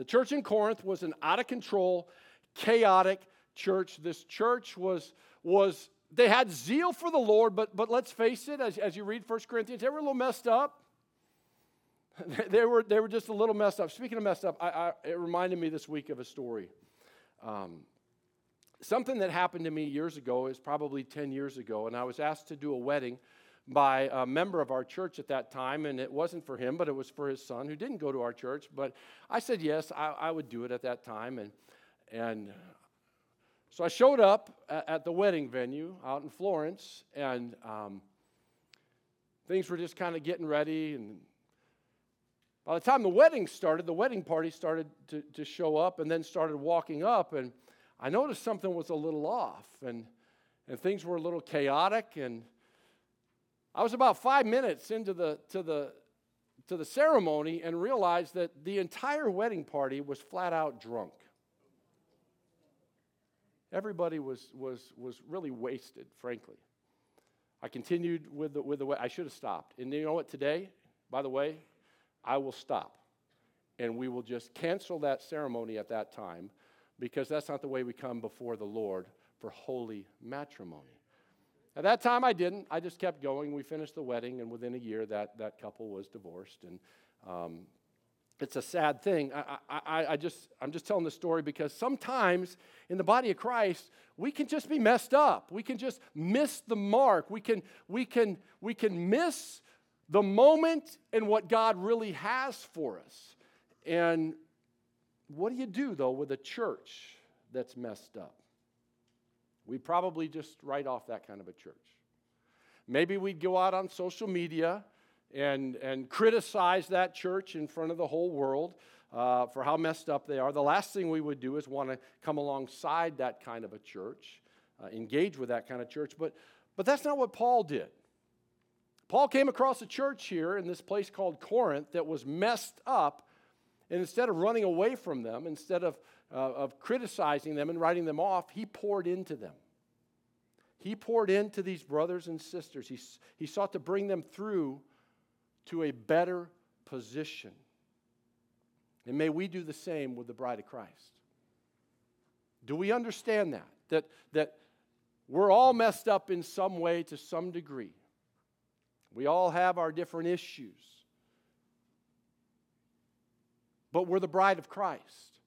The church in Corinth was an out of control, chaotic church. This church was, was they had zeal for the Lord, but, but let's face it, as, as you read 1 Corinthians, they were a little messed up. they, were, they were just a little messed up. Speaking of messed up, I, I, it reminded me this week of a story. Um, something that happened to me years ago is probably 10 years ago, and I was asked to do a wedding by a member of our church at that time, and it wasn't for him, but it was for his son who didn't go to our church. But I said yes, I, I would do it at that time, and and so I showed up at, at the wedding venue out in Florence, and um, things were just kind of getting ready. And by the time the wedding started, the wedding party started to, to show up, and then started walking up, and I noticed something was a little off, and and things were a little chaotic, and I was about five minutes into the, to, the, to the ceremony and realized that the entire wedding party was flat out drunk. Everybody was, was, was really wasted, frankly. I continued with the, with the way I should have stopped. And you know what? Today, by the way, I will stop. And we will just cancel that ceremony at that time because that's not the way we come before the Lord for holy matrimony. At that time, I didn't. I just kept going. We finished the wedding, and within a year, that, that couple was divorced. And um, it's a sad thing. I, I, I just, I'm just telling the story because sometimes in the body of Christ, we can just be messed up. We can just miss the mark. We can, we can, we can miss the moment and what God really has for us. And what do you do, though, with a church that's messed up? We probably just write off that kind of a church. Maybe we'd go out on social media and, and criticize that church in front of the whole world uh, for how messed up they are. The last thing we would do is want to come alongside that kind of a church, uh, engage with that kind of church. But, but that's not what Paul did. Paul came across a church here in this place called Corinth that was messed up. And instead of running away from them, instead of uh, of criticizing them and writing them off, he poured into them. He poured into these brothers and sisters. He, he sought to bring them through to a better position. And may we do the same with the bride of Christ. Do we understand that? That, that we're all messed up in some way to some degree. We all have our different issues. But we're the bride of Christ.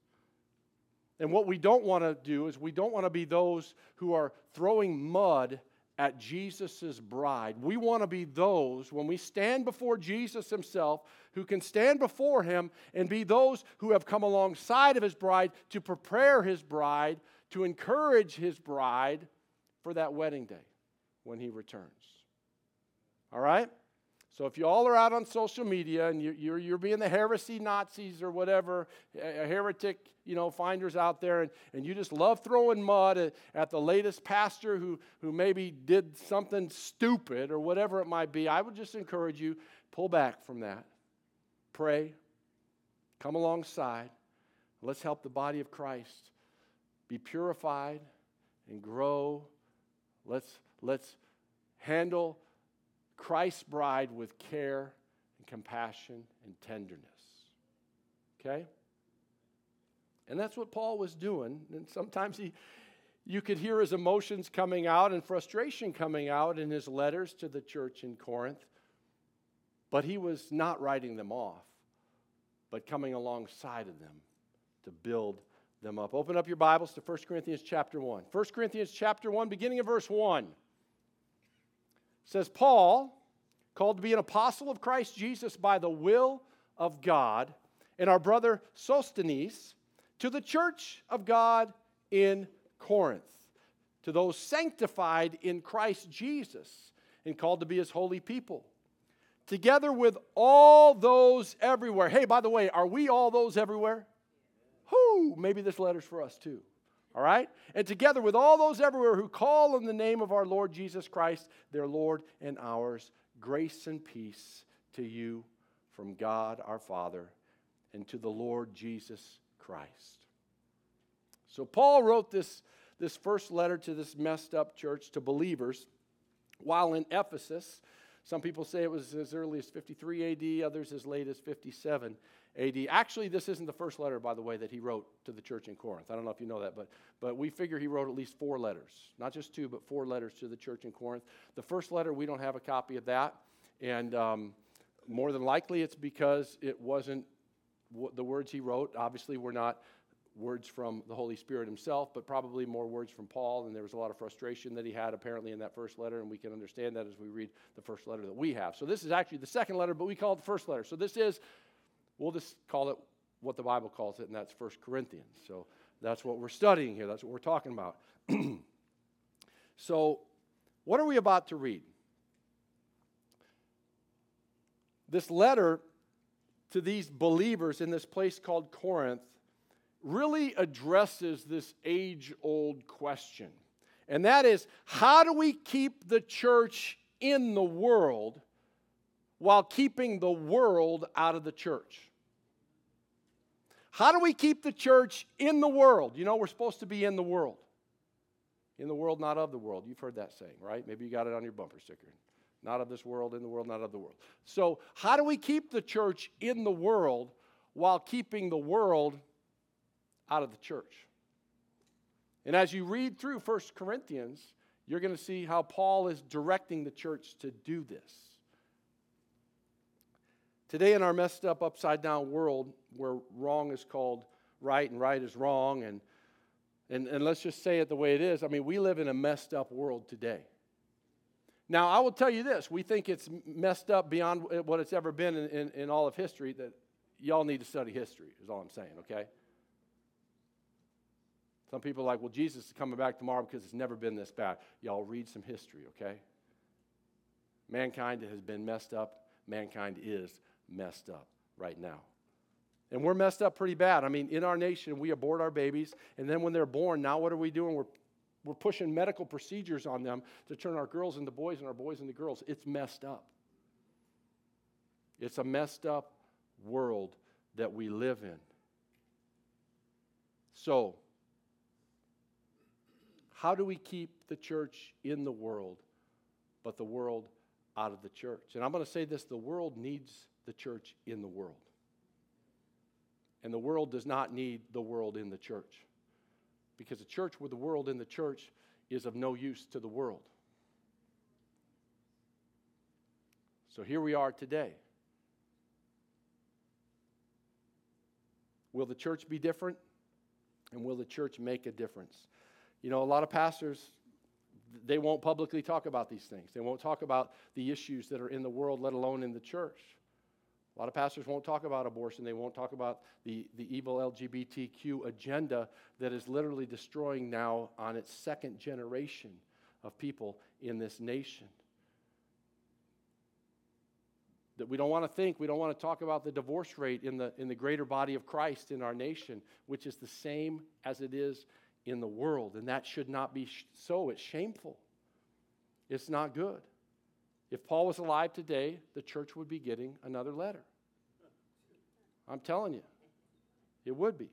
And what we don't want to do is we don't want to be those who are throwing mud at Jesus' bride. We want to be those, when we stand before Jesus himself, who can stand before him and be those who have come alongside of his bride to prepare his bride, to encourage his bride for that wedding day when he returns. All right? So if you all are out on social media and you're, you're, being the heresy Nazis or whatever, heretic, you know, finders out there, and, and you just love throwing mud at, at the latest pastor who, who maybe did something stupid or whatever it might be, I would just encourage you, pull back from that. Pray. Come alongside. Let's help the body of Christ be purified and grow. Let's, let's handle Christ's bride with care and compassion and tenderness. Okay? And that's what Paul was doing. And sometimes he, you could hear his emotions coming out and frustration coming out in his letters to the church in Corinth. But he was not writing them off, but coming alongside of them to build them up. Open up your Bibles to 1 Corinthians chapter 1. 1 Corinthians chapter 1, beginning of verse 1 says, Paul, called to be an apostle of Christ Jesus by the will of God, and our brother Sosthenes, to the church of God in Corinth, to those sanctified in Christ Jesus and called to be his holy people. Together with all those everywhere. Hey, by the way, are we all those everywhere? Who? maybe this letter's for us too. All right? And together with all those everywhere who call on the name of our Lord Jesus Christ, their Lord and ours, grace and peace to you from God our Father and to the Lord Jesus Christ. So, Paul wrote this, this first letter to this messed up church to believers while in Ephesus. Some people say it was as early as 53 AD, others as late as 57 AD. Actually, this isn't the first letter, by the way, that he wrote to the church in Corinth. I don't know if you know that, but, but we figure he wrote at least four letters. Not just two, but four letters to the church in Corinth. The first letter, we don't have a copy of that. And um, more than likely, it's because it wasn't the words he wrote. Obviously, were not words from the Holy Spirit himself, but probably more words from Paul. And there was a lot of frustration that he had apparently in that first letter, and we can understand that as we read the first letter that we have. So this is actually the second letter, but we call it the first letter. So this is, we'll just call it what the Bible calls it, and that's First Corinthians. So that's what we're studying here. That's what we're talking about. so, what are we about to read? This letter to these believers in this place called Corinth really addresses this age old question. And that is how do we keep the church in the world while keeping the world out of the church? How do we keep the church in the world? You know, we're supposed to be in the world. In the world, not of the world. You've heard that saying, right? Maybe you got it on your bumper sticker. Not of this world, in the world, not of the world. So, how do we keep the church in the world while keeping the world out of the church. And as you read through 1 Corinthians, you're going to see how Paul is directing the church to do this. Today, in our messed up, upside down world where wrong is called right and right is wrong, and, and, and let's just say it the way it is, I mean, we live in a messed up world today. Now, I will tell you this we think it's messed up beyond what it's ever been in, in, in all of history, that y'all need to study history, is all I'm saying, okay? Some people are like, well, Jesus is coming back tomorrow because it's never been this bad. Y'all read some history, okay? Mankind has been messed up. Mankind is messed up right now. And we're messed up pretty bad. I mean, in our nation, we abort our babies, and then when they're born, now what are we doing? We're, we're pushing medical procedures on them to turn our girls into boys and our boys into girls. It's messed up. It's a messed up world that we live in. So, how do we keep the church in the world, but the world out of the church? And I'm going to say this the world needs the church in the world. And the world does not need the world in the church. Because a church with the world in the church is of no use to the world. So here we are today. Will the church be different? And will the church make a difference? You know, a lot of pastors, they won't publicly talk about these things. They won't talk about the issues that are in the world, let alone in the church. A lot of pastors won't talk about abortion. They won't talk about the, the evil LGBTQ agenda that is literally destroying now on its second generation of people in this nation. That we don't want to think, we don't want to talk about the divorce rate in the, in the greater body of Christ in our nation, which is the same as it is in the world. And that should not be so. It's shameful. It's not good. If Paul was alive today, the church would be getting another letter. I'm telling you, it would be.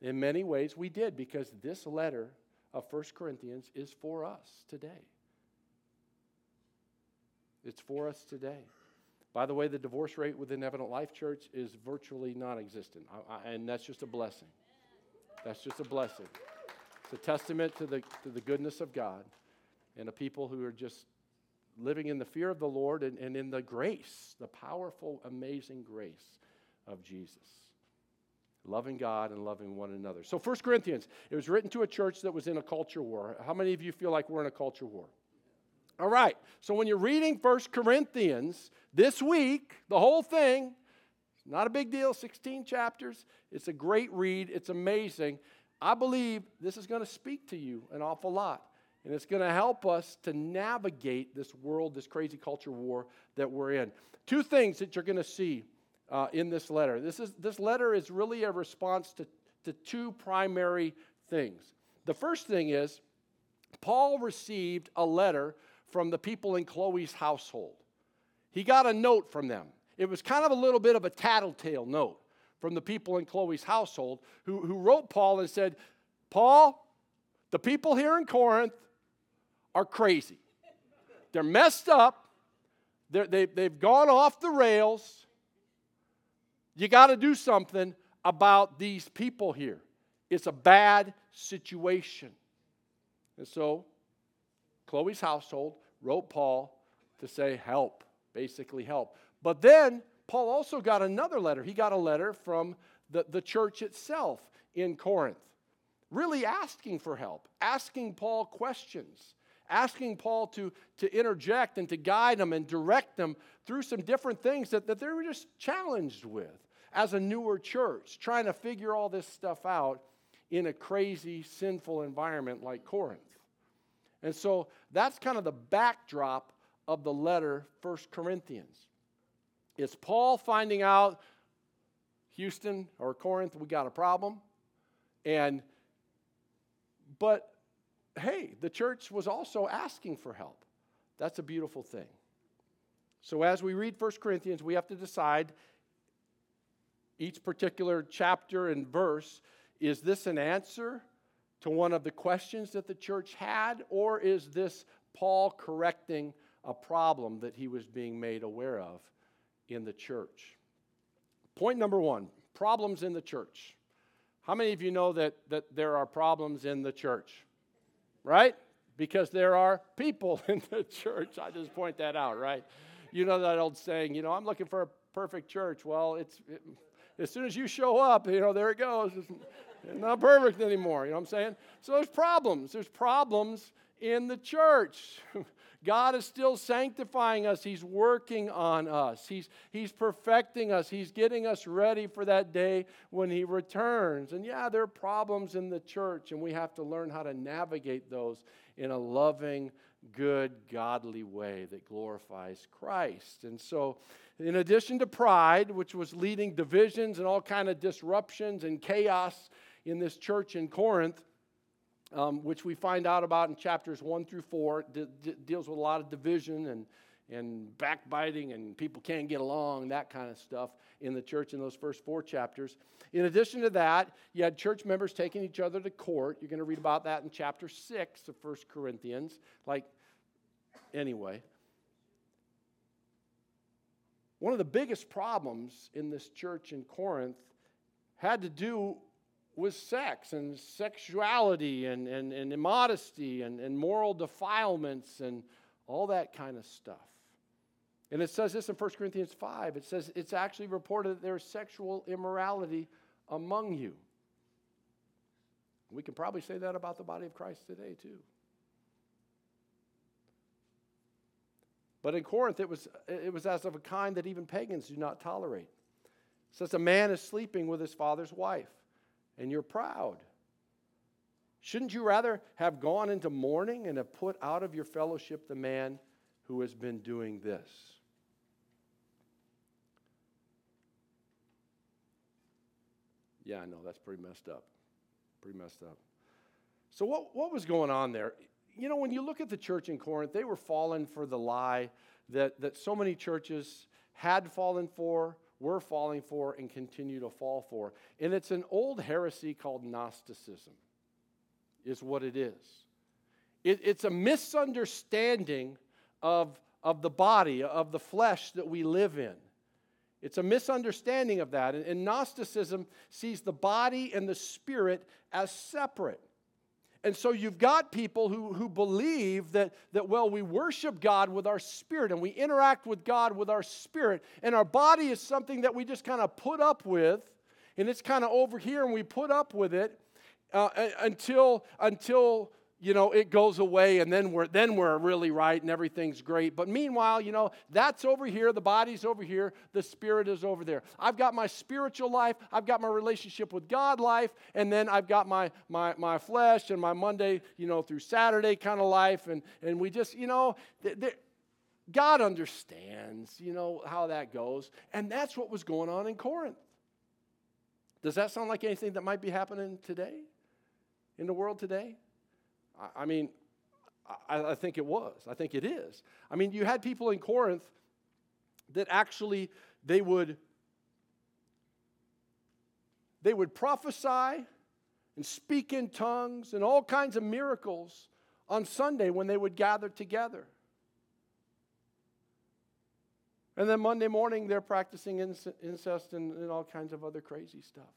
In many ways, we did because this letter of 1 Corinthians is for us today. It's for us today. By the way, the divorce rate within Evident Life Church is virtually non existent, and that's just a blessing. That's just a blessing. It's a testament to the, to the goodness of God and a people who are just living in the fear of the Lord and, and in the grace, the powerful, amazing grace of Jesus. Loving God and loving one another. So, 1 Corinthians, it was written to a church that was in a culture war. How many of you feel like we're in a culture war? All right, so when you're reading 1 Corinthians this week, the whole thing, not a big deal, 16 chapters. It's a great read, it's amazing. I believe this is going to speak to you an awful lot. And it's going to help us to navigate this world, this crazy culture war that we're in. Two things that you're going to see uh, in this letter. This, is, this letter is really a response to, to two primary things. The first thing is, Paul received a letter from the people in Chloe's household. He got a note from them. It was kind of a little bit of a tattletale note from the people in Chloe's household who, who wrote Paul and said, Paul, the people here in Corinth are crazy. They're messed up. They're, they, they've gone off the rails. You got to do something about these people here. It's a bad situation. And so, Chloe's household wrote Paul to say, help, basically help. But then, Paul also got another letter. He got a letter from the, the church itself in Corinth, really asking for help, asking Paul questions, asking Paul to, to interject and to guide them and direct them through some different things that, that they were just challenged with as a newer church, trying to figure all this stuff out in a crazy, sinful environment like Corinth. And so that's kind of the backdrop of the letter, First Corinthians. It's Paul finding out Houston or Corinth, we got a problem. And, but hey, the church was also asking for help. That's a beautiful thing. So as we read 1 Corinthians, we have to decide each particular chapter and verse is this an answer to one of the questions that the church had, or is this Paul correcting a problem that he was being made aware of in the church? Point number one problems in the church. How many of you know that, that there are problems in the church? Right? Because there are people in the church. I just point that out, right? You know that old saying, you know, I'm looking for a perfect church. Well, it's it, as soon as you show up, you know, there it goes. It's not perfect anymore. You know what I'm saying? So there's problems. There's problems in the church. God is still sanctifying us. He's working on us. He's, he's perfecting us. He's getting us ready for that day when He returns. And yeah, there are problems in the church, and we have to learn how to navigate those in a loving, good, godly way that glorifies Christ. And so, in addition to pride, which was leading divisions and all kind of disruptions and chaos in this church in Corinth, um, which we find out about in chapters 1 through 4. deals with a lot of division and, and backbiting, and people can't get along, that kind of stuff in the church in those first four chapters. In addition to that, you had church members taking each other to court. You're going to read about that in chapter 6 of 1 Corinthians. Like, anyway. One of the biggest problems in this church in Corinth had to do with sex and sexuality and, and, and immodesty and, and moral defilements and all that kind of stuff. And it says this in 1 Corinthians 5. It says it's actually reported that there's sexual immorality among you. We can probably say that about the body of Christ today, too. But in Corinth, it was, it was as of a kind that even pagans do not tolerate. It says a man is sleeping with his father's wife and you're proud. Shouldn't you rather have gone into mourning and have put out of your fellowship the man who has been doing this? Yeah, I know, that's pretty messed up. Pretty messed up. So, what, what was going on there? You know, when you look at the church in Corinth, they were fallen for the lie that, that so many churches had fallen for we're falling for and continue to fall for. And it's an old heresy called Gnosticism, is what it is. It, it's a misunderstanding of, of the body, of the flesh that we live in. It's a misunderstanding of that. And, and Gnosticism sees the body and the spirit as separate. And so you've got people who, who believe that, that, well, we worship God with our spirit and we interact with God with our spirit, and our body is something that we just kind of put up with, and it's kind of over here and we put up with it uh, until, until you know, it goes away and then we're, then we're really right and everything's great. But meanwhile, you know, that's over here, the body's over here, the spirit is over there. I've got my spiritual life, I've got my relationship with God life, and then I've got my, my, my flesh and my Monday, you know, through Saturday kind of life. And, and we just, you know, God understands, you know, how that goes. And that's what was going on in Corinth. Does that sound like anything that might be happening today, in the world today? I mean, I, I think it was. I think it is. I mean, you had people in Corinth that actually they would they would prophesy and speak in tongues and all kinds of miracles on Sunday when they would gather together. And then Monday morning, they're practicing incest and, and all kinds of other crazy stuff.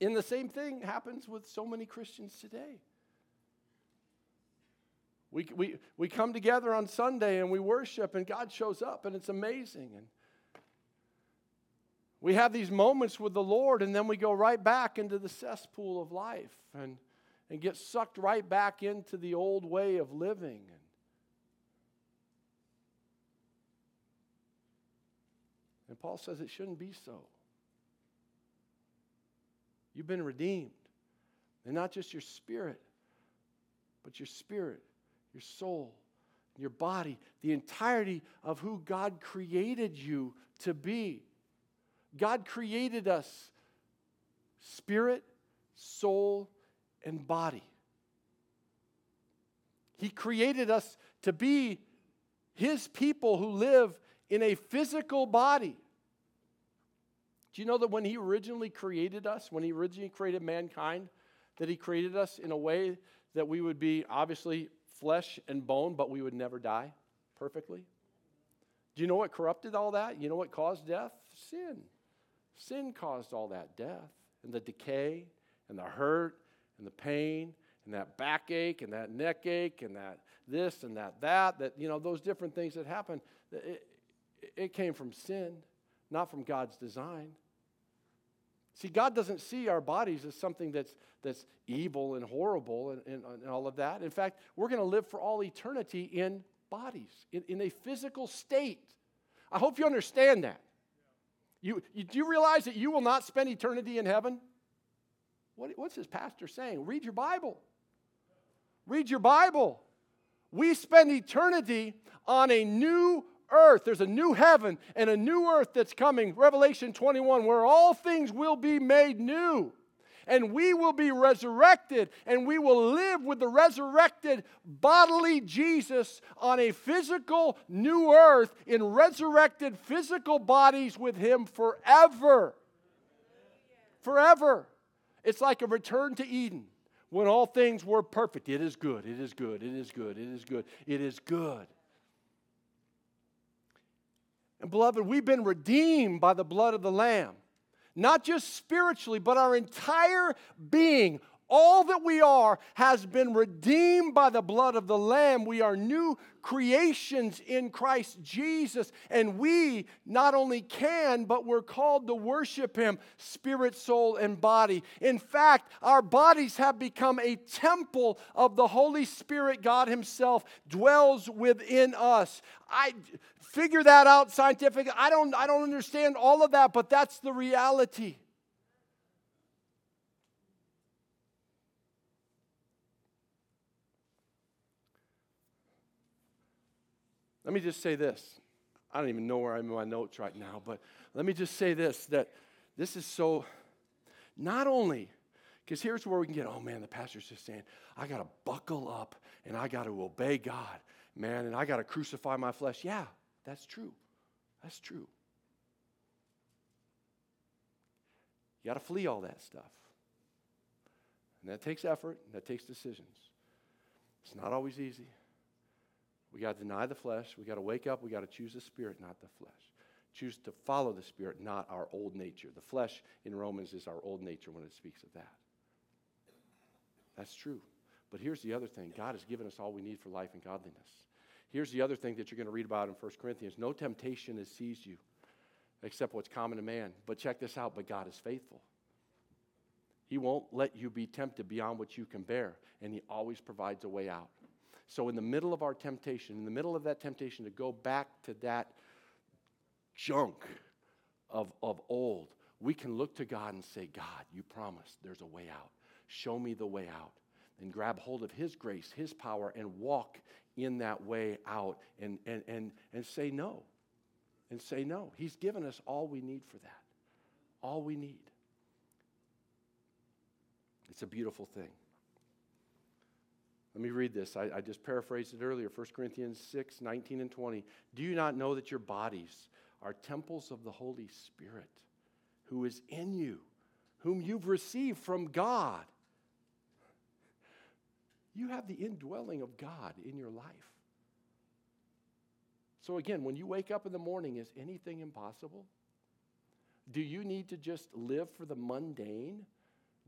And the same thing happens with so many Christians today. We, we, we come together on Sunday and we worship, and God shows up, and it's amazing. And we have these moments with the Lord, and then we go right back into the cesspool of life and, and get sucked right back into the old way of living. And Paul says it shouldn't be so. You've been redeemed. And not just your spirit, but your spirit, your soul, your body, the entirety of who God created you to be. God created us spirit, soul, and body. He created us to be His people who live in a physical body. Do you know that when He originally created us, when He originally created mankind, that He created us in a way that we would be obviously flesh and bone, but we would never die perfectly? Do you know what corrupted all that? You know what caused death? Sin. Sin caused all that death and the decay and the hurt and the pain and that backache and that neck ache and that this and that that that you know those different things that happen it, it came from sin not from god's design see god doesn't see our bodies as something that's that's evil and horrible and, and, and all of that in fact we're going to live for all eternity in bodies in, in a physical state i hope you understand that you, you, do you realize that you will not spend eternity in heaven? What, what's this pastor saying? Read your Bible. Read your Bible. We spend eternity on a new earth. There's a new heaven and a new earth that's coming, Revelation 21, where all things will be made new and we will be resurrected and we will live with the resurrected bodily Jesus on a physical new earth in resurrected physical bodies with him forever. Forever. It's like a return to Eden when all things were perfect. It is good, it is good, it is good, it is good, it is good. And beloved, we've been redeemed by the blood of the Lamb not just spiritually, but our entire being, all that we are, has been redeemed by the blood of the Lamb. We are new creations in Christ Jesus, and we not only can, but we're called to worship Him, spirit, soul, and body. In fact, our bodies have become a temple of the Holy Spirit. God Himself dwells within us. I figure that out scientifically. I don't, I don't understand all of that, but that's the reality. Let me just say this. I don't even know where I'm in my notes right now, but let me just say this that this is so, not only, because here's where we can get, oh man, the pastor's just saying, I got to buckle up and I got to obey God, man, and I got to crucify my flesh. Yeah, that's true. That's true. You got to flee all that stuff. And that takes effort, that takes decisions. It's not always easy. We got to deny the flesh. We got to wake up. We got to choose the spirit, not the flesh. Choose to follow the spirit, not our old nature. The flesh in Romans is our old nature when it speaks of that. That's true. But here's the other thing God has given us all we need for life and godliness. Here's the other thing that you're going to read about in 1 Corinthians no temptation has seized you except what's common to man. But check this out but God is faithful. He won't let you be tempted beyond what you can bear, and He always provides a way out. So, in the middle of our temptation, in the middle of that temptation to go back to that junk of, of old, we can look to God and say, God, you promised there's a way out. Show me the way out. And grab hold of His grace, His power, and walk in that way out and, and, and, and say no. And say no. He's given us all we need for that. All we need. It's a beautiful thing. Let me read this. I, I, just paraphrased it earlier 1 Corinthians 6 19 and 20. Do you not know that your bodies are temples of the Holy Spirit who is in you, whom you've received from God? You have the indwelling of God in your life. So, again, when you wake up in the morning, is anything impossible? Do you need to just live for the mundane?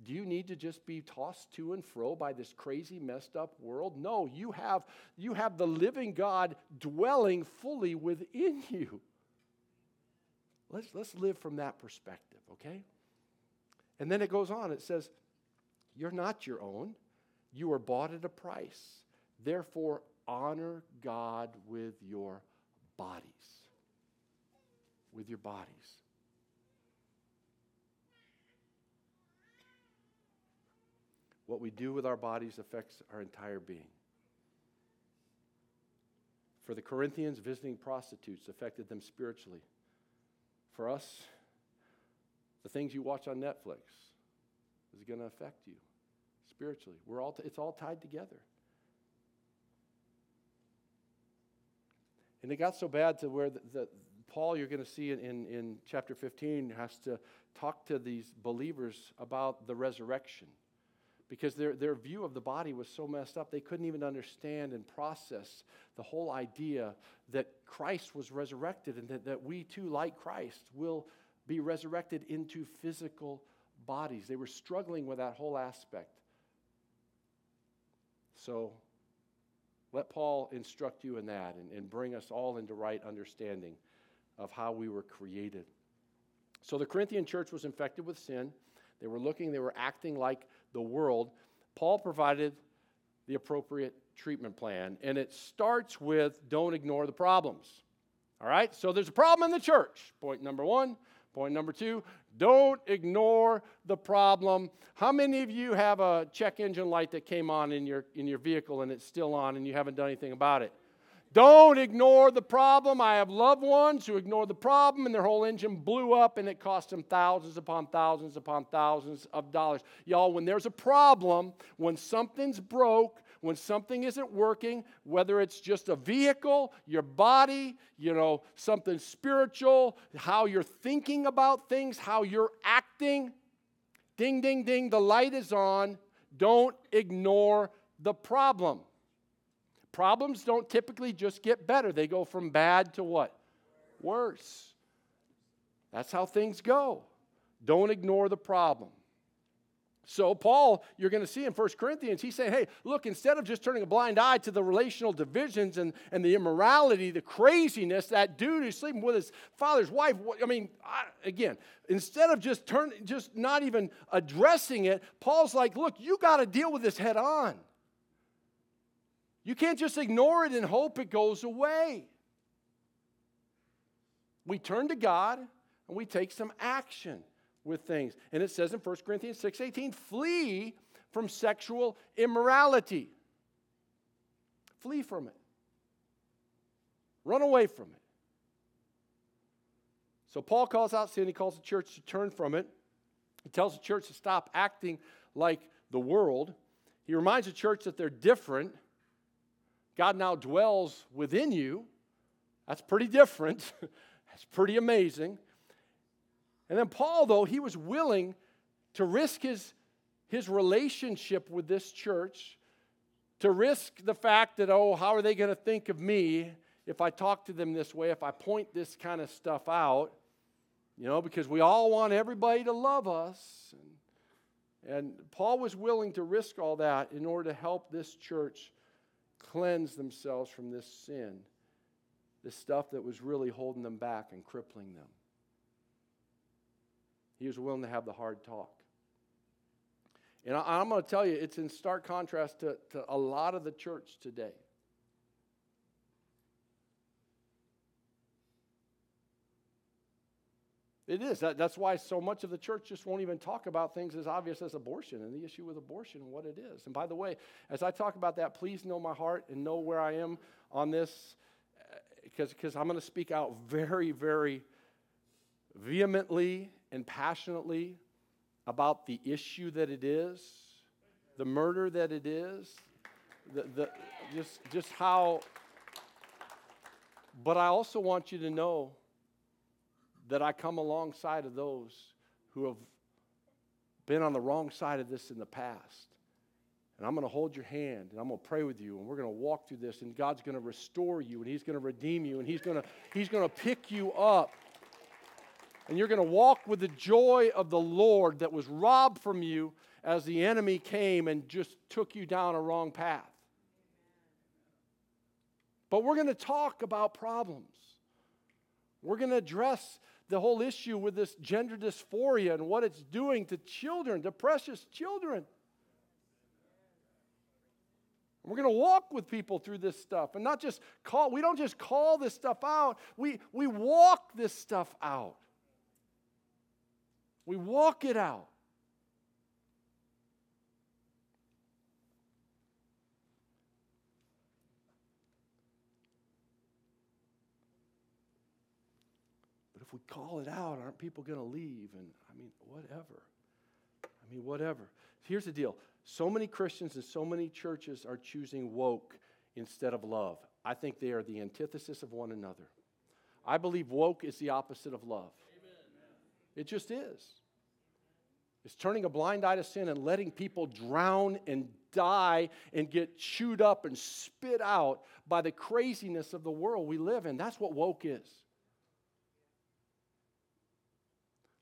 Do you need to just be tossed to and fro by this crazy, messed up world? No, you have, you have the living God dwelling fully within you. Let's, let's live from that perspective, okay? And then it goes on. It says, You're not your own. You are bought at a price. Therefore, honor God with your bodies. With your bodies. What we do with our bodies affects our entire being. For the Corinthians, visiting prostitutes affected them spiritually. For us, the things you watch on Netflix is going to affect you spiritually. We're all t- it's all tied together. And it got so bad to where the, the Paul, you're going to see in, in, in chapter 15, has to talk to these believers about the resurrection because their, their view of the body was so messed up, they couldn't even understand and process the whole idea that Christ was resurrected and that, that we too, like Christ, will be resurrected into physical bodies. They were struggling with that whole aspect. So let Paul instruct you in that and, and bring us all into right understanding of how we were created. So the Corinthian church was infected with sin. They were looking, they were acting like the world. Paul provided the appropriate treatment plan, and it starts with don't ignore the problems. All right? So there's a problem in the church. Point number one. Point number two, don't ignore the problem. How many of you have a check engine light that came on in your, in your vehicle and it's still on and you haven't done anything about it? Don't ignore the problem. I have loved ones who ignored the problem and their whole engine blew up and it cost them thousands upon thousands upon thousands of dollars. Y'all, when there's a problem, when something's broke, when something isn't working, whether it's just a vehicle, your body, you know, something spiritual, how you're thinking about things, how you're acting, ding, ding, ding, the light is on. Don't ignore the problem. Problems don't typically just get better, they go from bad to what? Worse. That's how things go. Don't ignore the problem. So, Paul, you're going to see in 1 Corinthians, he's saying, hey, look, instead of just turning a blind eye to the relational divisions and, and the immorality, the craziness, that dude who's sleeping with his father's wife, I mean, I, again, instead of just turn, just not even addressing it, Paul's like, look, you got to deal with this head on. You can't just ignore it and hope it goes away. We turn to God and we take some action with things. And it says in 1 Corinthians 6:18, flee from sexual immorality. Flee from it. Run away from it. So Paul calls out sin, he calls the church to turn from it. He tells the church to stop acting like the world. He reminds the church that they're different. God now dwells within you. That's pretty different. That's pretty amazing. And then Paul, though, he was willing to risk his, his relationship with this church, to risk the fact that, oh, how are they going to think of me if I talk to them this way, if I point this kind of stuff out? You know, because we all want everybody to love us. And, and Paul was willing to risk all that in order to help this church cleanse themselves from this sin, this stuff that was really holding them back and crippling them. He was willing to have the hard talk. And I, am going to tell you, it's in stark contrast to, to a lot of the church today. It is. That, that's why so much of the church just won't even talk about things as obvious as abortion and the issue with abortion and what it is. And by the way, as I talk about that, please know my heart and know where I am on this uh, because I'm going to speak out very, very vehemently and passionately about the issue that it is, the murder that it is, the, the, just, just how. But I also want you to know that I come alongside of those who have been on the wrong side of this in the past. and I'm going to hold your hand and I'm going to pray with you and we're going to walk through this and God's going to restore you and he's going to redeem you and he's going to he's going to pick you up. And you're going to walk with the joy of the Lord that was robbed from you as the enemy came and just took you down a wrong path. But we're going to talk about problems. We're going to address the whole issue with this gender dysphoria and what it's doing to children, to precious children. We're going to walk with people through this stuff and not just call, we don't just call this stuff out, we, we walk this stuff out. We walk it out. But if we call it out, aren't people going to leave? And I mean, whatever. I mean, whatever. Here's the deal so many Christians and so many churches are choosing woke instead of love. I think they are the antithesis of one another. I believe woke is the opposite of love. Amen. It just is. It's turning a blind eye to sin and letting people drown and die and get chewed up and spit out by the craziness of the world we live in. That's what woke is.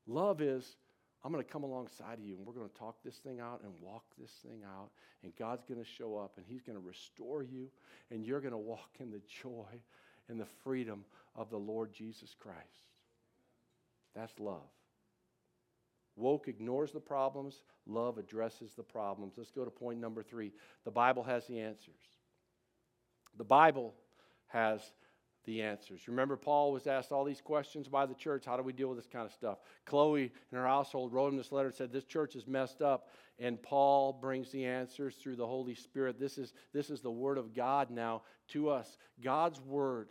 Love is I'm going to come alongside of you and we're going to talk this thing out and walk this thing out. And God's going to show up and He's going to restore you and you're going to walk in the joy and the freedom of the Lord Jesus Christ. That's love. Woke ignores the problems, love addresses the problems. Let's go to point number three. The Bible has the answers. The Bible has the answers. Remember, Paul was asked all these questions by the church. How do we deal with this kind of stuff? Chloe and her household wrote him this letter and said, This church is messed up. And Paul brings the answers through the Holy Spirit. This is, this is the Word of God now to us. God's Word,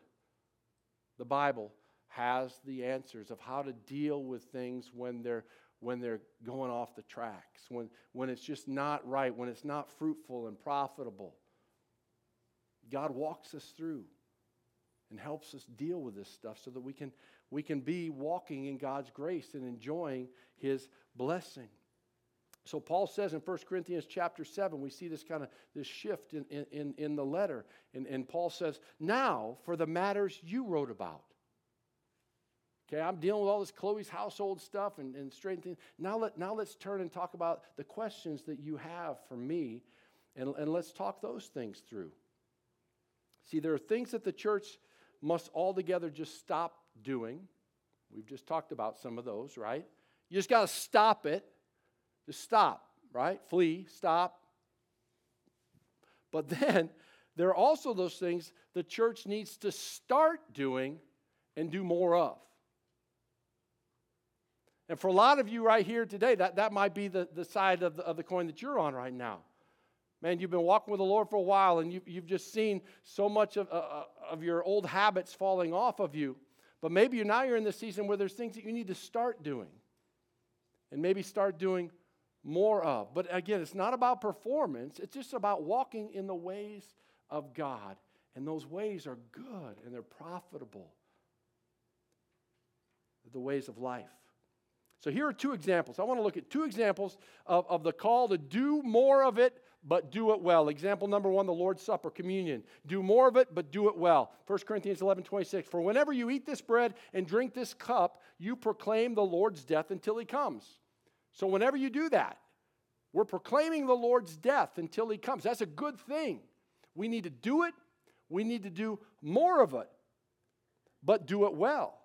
the Bible, has the answers of how to deal with things when they're when they're going off the tracks, when, when it's just not right, when it's not fruitful and profitable. God walks us through and helps us deal with this stuff so that we can, we can be walking in God's grace and enjoying his blessing. So Paul says in 1 Corinthians chapter 7, we see this kind of this shift in, in, in the letter. And, and Paul says, Now for the matters you wrote about. Okay, I'm dealing with all this Chloe's household stuff and, and straight things. Now, let, now let's turn and talk about the questions that you have for me, and, and let's talk those things through. See, there are things that the church must altogether just stop doing. We've just talked about some of those, right? You just got to stop it. Just stop, right? Flee, stop. But then there are also those things the church needs to start doing and do more of. And for a lot of you right here today, that, that might be the, the side of the, of the coin that you're on right now. Man, you've been walking with the Lord for a while and you, you've just seen so much of, uh, uh, of your old habits falling off of you. But maybe you're, now you're in the season where there's things that you need to start doing and maybe start doing more of. But again, it's not about performance, it's just about walking in the ways of God. And those ways are good and they're profitable. The ways of life. So here are two examples. I want to look at two examples of, of the call to do more of it but do it well. Example number one, the Lord's Supper, communion. Do more of it, but do it well. 1 Corinthians 11 26. For whenever you eat this bread and drink this cup, you proclaim the Lord's death until he comes. So whenever you do that, we're proclaiming the Lord's death until he comes. That's a good thing. We need to do it, we need to do more of it, but do it well.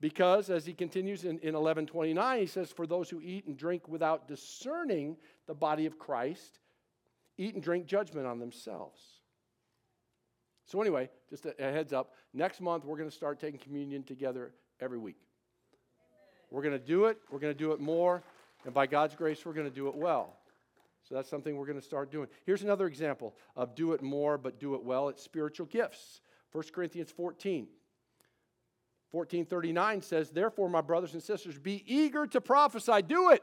Because, as he continues in, in 1129, he says, For those who eat and drink without discerning the body of Christ, eat and drink judgment on themselves. So, anyway, just a, a heads up next month we're going to start taking communion together every week. We're going to do it, we're going to do it more, and by God's grace, we're going to do it well. So, that's something we're going to start doing. Here's another example of do it more, but do it well it's spiritual gifts. 1 Corinthians 14. 1439 says, Therefore, my brothers and sisters, be eager to prophesy. Do it.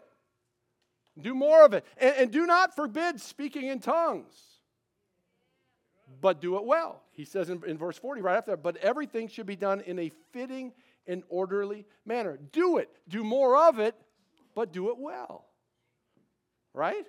Do more of it. And, and do not forbid speaking in tongues, but do it well. He says in, in verse 40, right after that, but everything should be done in a fitting and orderly manner. Do it. Do more of it, but do it well. Right?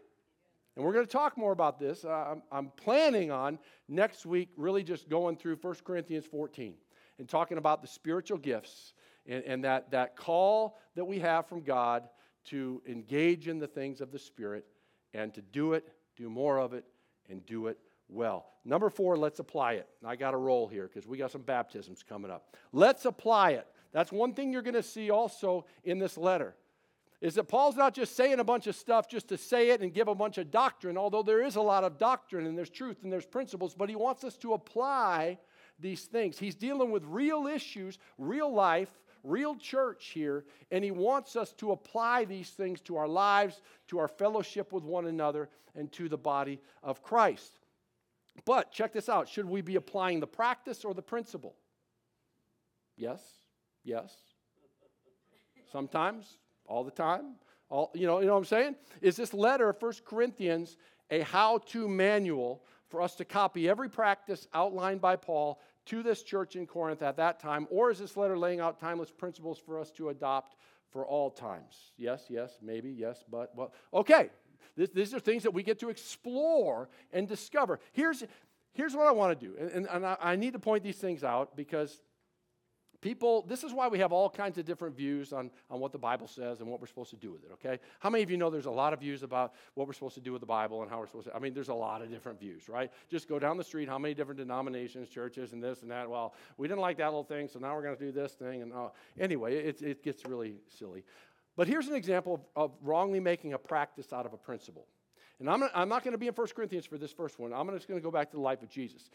And we're going to talk more about this. Uh, I'm, I'm planning on next week really just going through 1 Corinthians 14 and talking about the spiritual gifts and, and that, that call that we have from God to engage in the things of the Spirit and to do it, do more of it, and do it well. Number four, let's apply it. I got a roll here because we got some baptisms coming up. Let's apply it. That's one thing you're going to see also in this letter is that Paul's not just saying a bunch of stuff just to say it and give a bunch of doctrine, although there is a lot of doctrine and there's truth and there's principles, but he wants us to apply these things. He's dealing with real issues, real life, real church here, and he wants us to apply these things to our lives, to our fellowship with one another, and to the body of Christ. But check this out should we be applying the practice or the principle? Yes, yes. Sometimes, all the time. All, you, know, you know what I'm saying? Is this letter, 1 Corinthians, a how to manual for us to copy every practice outlined by Paul to this church in Corinth at that time? Or is this letter laying out timeless principles for us to adopt for all times? Yes, yes, maybe, yes, but, well, okay. This, these are things that we get to explore and discover. Here's, here's what I want to do, and, and I, I need to point these things out because People, this is why we have all kinds of different views on, on what the Bible says and what we're supposed to do with it, okay? How many of you know there's a lot of views about what we're supposed to do with the Bible and how we're supposed to? I mean, there's a lot of different views, right? Just go down the street, how many different denominations, churches, and this and that. Well, we didn't like that little thing, so now we're going to do this thing. And uh, anyway, it, it gets really silly. But here's an example of, of wrongly making a practice out of a principle. And I'm, I'm not going to be in 1 Corinthians for this first one. I'm just going to go back to the life of Jesus.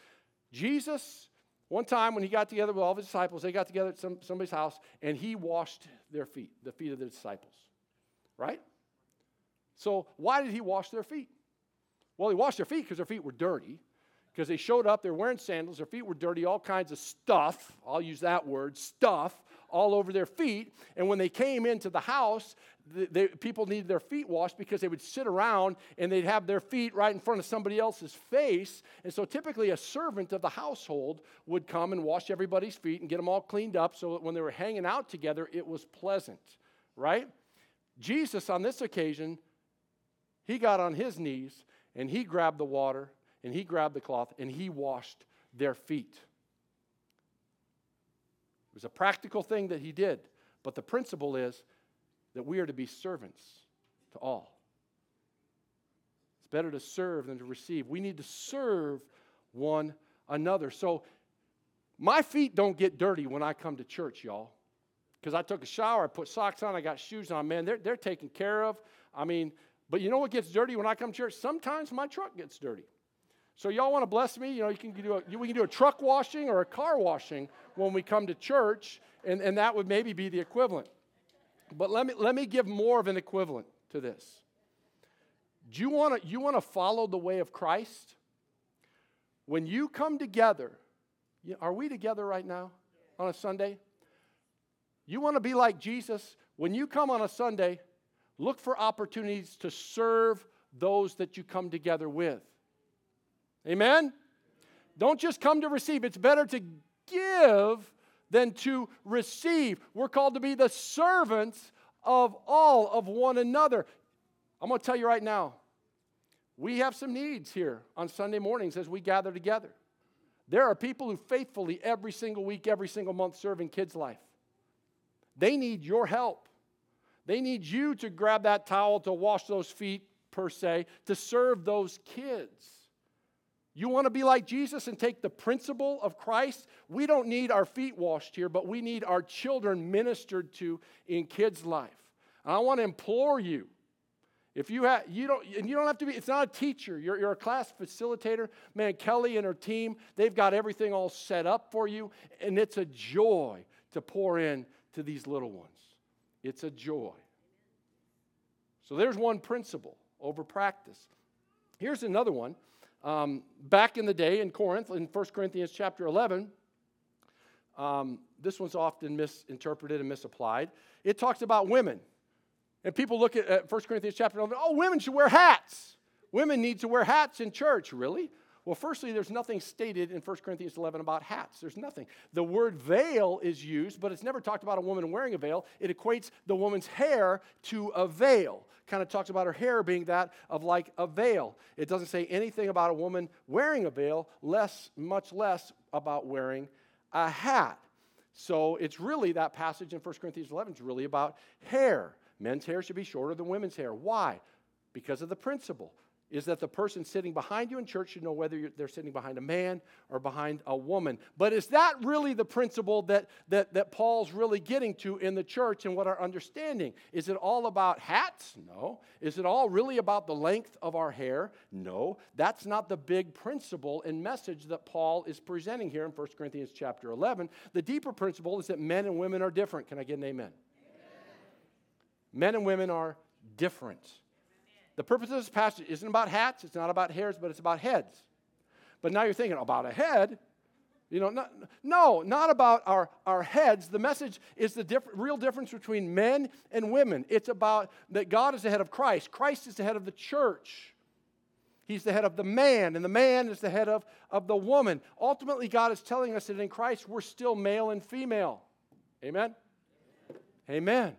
Jesus one time when he got together with all of his disciples, they got together at some, somebody's house and he washed their feet, the feet of the disciples. Right? So, why did he wash their feet? Well, he washed their feet because their feet were dirty. Because they showed up, they're wearing sandals, their feet were dirty, all kinds of stuff, I'll use that word, stuff, all over their feet. And when they came into the house, the, the, people needed their feet washed because they would sit around and they'd have their feet right in front of somebody else's face. And so typically a servant of the household would come and wash everybody's feet and get them all cleaned up so that when they were hanging out together, it was pleasant, right? Jesus, on this occasion, he got on his knees and he grabbed the water and he grabbed the cloth and he washed their feet. It was a practical thing that he did, but the principle is that we are to be servants to all. It's better to serve than to receive. We need to serve one another. So, my feet don't get dirty when I come to church, y'all. Because I took a shower, I put socks on, I got shoes on. Man, they're, they're taken care of. I mean, but you know what gets dirty when I come to church? Sometimes my truck gets dirty. So y'all want to bless me? You know, you can do a, we can do a truck washing or a car washing when we come to church, and, and that would maybe be the equivalent. But let me, let me give more of an equivalent to this. Do you want to you want to follow the way of Christ? When you come together, are we together right now on a Sunday? You want to be like Jesus? When you come on a Sunday, look for opportunities to serve those that you come together with. Amen? Don't just come to receive. It's better to give than to receive. We're called to be the servants of all of one another. I'm going to tell you right now, we have some needs here on Sunday mornings as we gather together. There are people who faithfully every single week, every single month serve in kids' life. They need your help. They need you to grab that towel to wash those feet, per se, to serve those kids. You want to be like Jesus and take the principle of Christ? We don't need our feet washed here, but we need our children ministered to in kids' life. And I want to implore you. If you have, you don't, and you don't have to be, it's not a teacher, you're, you're a class facilitator. Man, Kelly and her team, they've got everything all set up for you, and it's a joy to pour in to these little ones. It's a joy. So there's one principle over practice. Here's another one um, back in the day in Corinth, in 1 Corinthians chapter 11, um, this one's often misinterpreted and misapplied. It talks about women. And people look at, at 1 Corinthians chapter 11, oh, women should wear hats. Women need to wear hats in church, really? Well, firstly, there's nothing stated in 1 Corinthians 11 about hats. There's nothing. The word veil is used, but it's never talked about a woman wearing a veil. It equates the woman's hair to a veil. Kind of talks about her hair being that of like a veil. It doesn't say anything about a woman wearing a veil, less, much less about wearing a hat. So it's really that passage in 1 Corinthians 11 is really about hair. Men's hair should be shorter than women's hair. Why? Because of the principle is that the person sitting behind you in church should know whether they're sitting behind a man or behind a woman. But is that really the principle that, that, that Paul's really getting to in the church and what our understanding? Is it all about hats? No. Is it all really about the length of our hair? No. That's not the big principle and message that Paul is presenting here in 1 Corinthians chapter 11. The deeper principle is that men and women are different. Can I get an amen? amen. Men and women are different. The purpose of this passage isn't about hats, it's not about hairs, but it's about heads. But now you're thinking about a head. You know, not, no, not about our, our heads. The message is the diff- real difference between men and women. It's about that God is the head of Christ. Christ is the head of the church. He's the head of the man, and the man is the head of, of the woman. Ultimately, God is telling us that in Christ we're still male and female. Amen? Amen.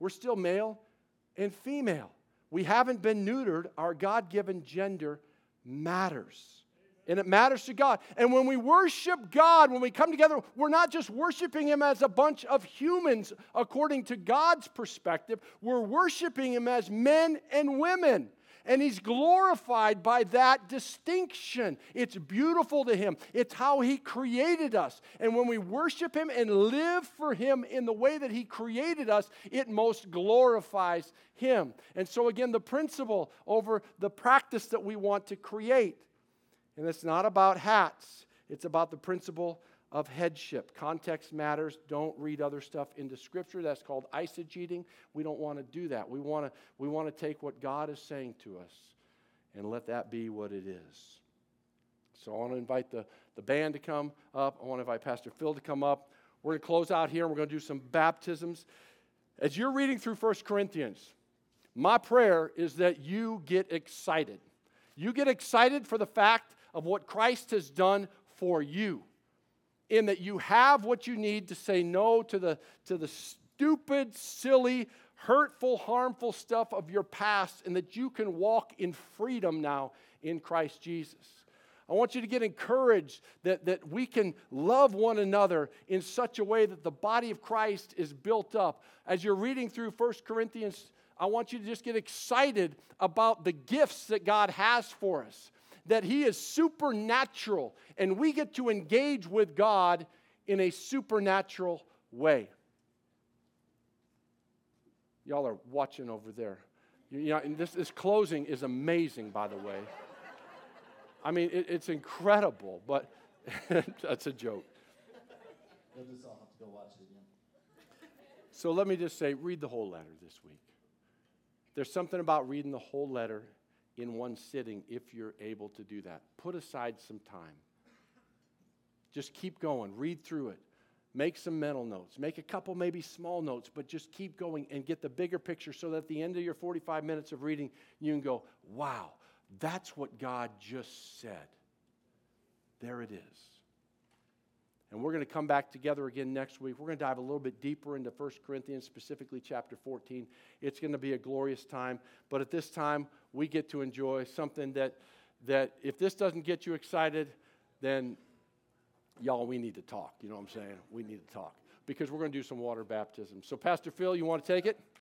We're still male and female. We haven't been neutered. Our God given gender matters. And it matters to God. And when we worship God, when we come together, we're not just worshiping Him as a bunch of humans according to God's perspective, we're worshiping Him as men and women and he's glorified by that distinction. It's beautiful to him. It's how he created us. And when we worship him and live for him in the way that he created us, it most glorifies him. And so, again, the principle over the practice that we want to create. And it's not about hats, it's about the principle of headship. Context matters. Don't read other stuff into Scripture. That's called eisegeting. We don't want to do that. We want to, we want to take what God is saying to us and let that be what it is. So I want to invite the, the band to come up. I want to invite Pastor Phil to come up. We're going to close out here and we're going to do some baptisms. As you're reading through 1 Corinthians, my prayer is that you get excited. You get excited for the fact of what Christ has done for you in that you have what you need to say no to the, to the stupid, silly, hurtful, harmful stuff of your past, and that you can walk in freedom now in Christ Jesus. I want you to get encouraged that, that we can love one another in such a way that the body of Christ is built up. As you're reading through 1 Corinthians, I want you to just get excited about the gifts that God has for us that He is supernatural and we get to engage with God in a supernatural way. Y'all are watching over there. You know, and this, this closing is amazing, by the way. I mean, it, it's incredible, but that's a joke. So let me just say read the whole letter this week. There's something about reading the whole letter in one sitting if you're able to do that. Put aside some time. Just keep going, read through it. Make some mental notes. Make a couple, maybe small notes, but just keep going and get the bigger picture so that at the end of your 45 minutes of reading, you can go, wow, that's what God just said. There it is. And we're going to come back together again next week. We're going to dive a little bit deeper into 1 Corinthians, specifically chapter 14. It's going to be a glorious time. But at this time, we get to enjoy something that, that if this doesn't get you excited, then y'all, we need to talk. You know what I'm saying? We need to talk because we're going to do some water baptism. So, Pastor Phil, you want to take it?